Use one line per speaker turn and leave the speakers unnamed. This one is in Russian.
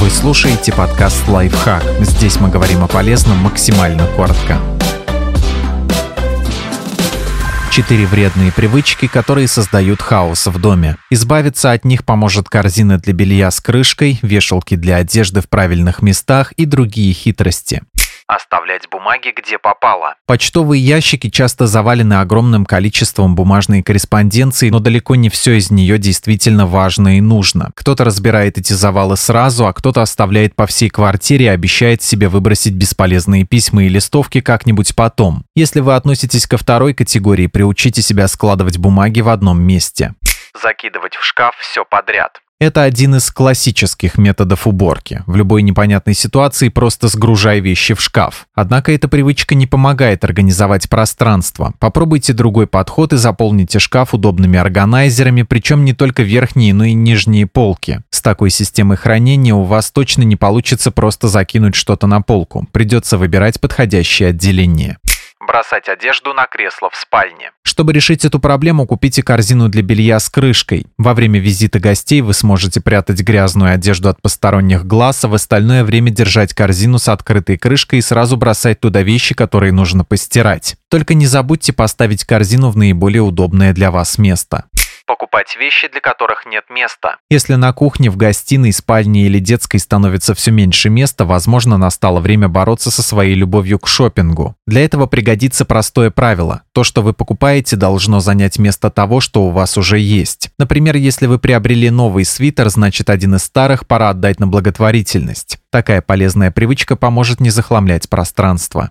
Вы слушаете подкаст «Лайфхак». Здесь мы говорим о полезном максимально коротко. Четыре вредные привычки, которые создают хаос в доме. Избавиться от них поможет корзина для белья с крышкой, вешалки для одежды в правильных местах и другие хитрости.
Оставлять бумаги где попало.
Почтовые ящики часто завалены огромным количеством бумажной корреспонденции, но далеко не все из нее действительно важно и нужно. Кто-то разбирает эти завалы сразу, а кто-то оставляет по всей квартире и обещает себе выбросить бесполезные письма и листовки как-нибудь потом. Если вы относитесь ко второй категории, приучите себя складывать бумаги в одном месте.
Закидывать в шкаф все подряд.
Это один из классических методов уборки. В любой непонятной ситуации просто сгружай вещи в шкаф. Однако эта привычка не помогает организовать пространство. Попробуйте другой подход и заполните шкаф удобными органайзерами, причем не только верхние, но и нижние полки. С такой системой хранения у вас точно не получится просто закинуть что-то на полку. Придется выбирать подходящее отделение
бросать одежду на кресло в спальне.
Чтобы решить эту проблему, купите корзину для белья с крышкой. Во время визита гостей вы сможете прятать грязную одежду от посторонних глаз, а в остальное время держать корзину с открытой крышкой и сразу бросать туда вещи, которые нужно постирать. Только не забудьте поставить корзину в наиболее удобное для вас место
покупать вещи, для которых нет места.
Если на кухне, в гостиной, спальне или детской становится все меньше места, возможно, настало время бороться со своей любовью к шопингу. Для этого пригодится простое правило. То, что вы покупаете, должно занять место того, что у вас уже есть. Например, если вы приобрели новый свитер, значит один из старых пора отдать на благотворительность. Такая полезная привычка поможет не захламлять пространство.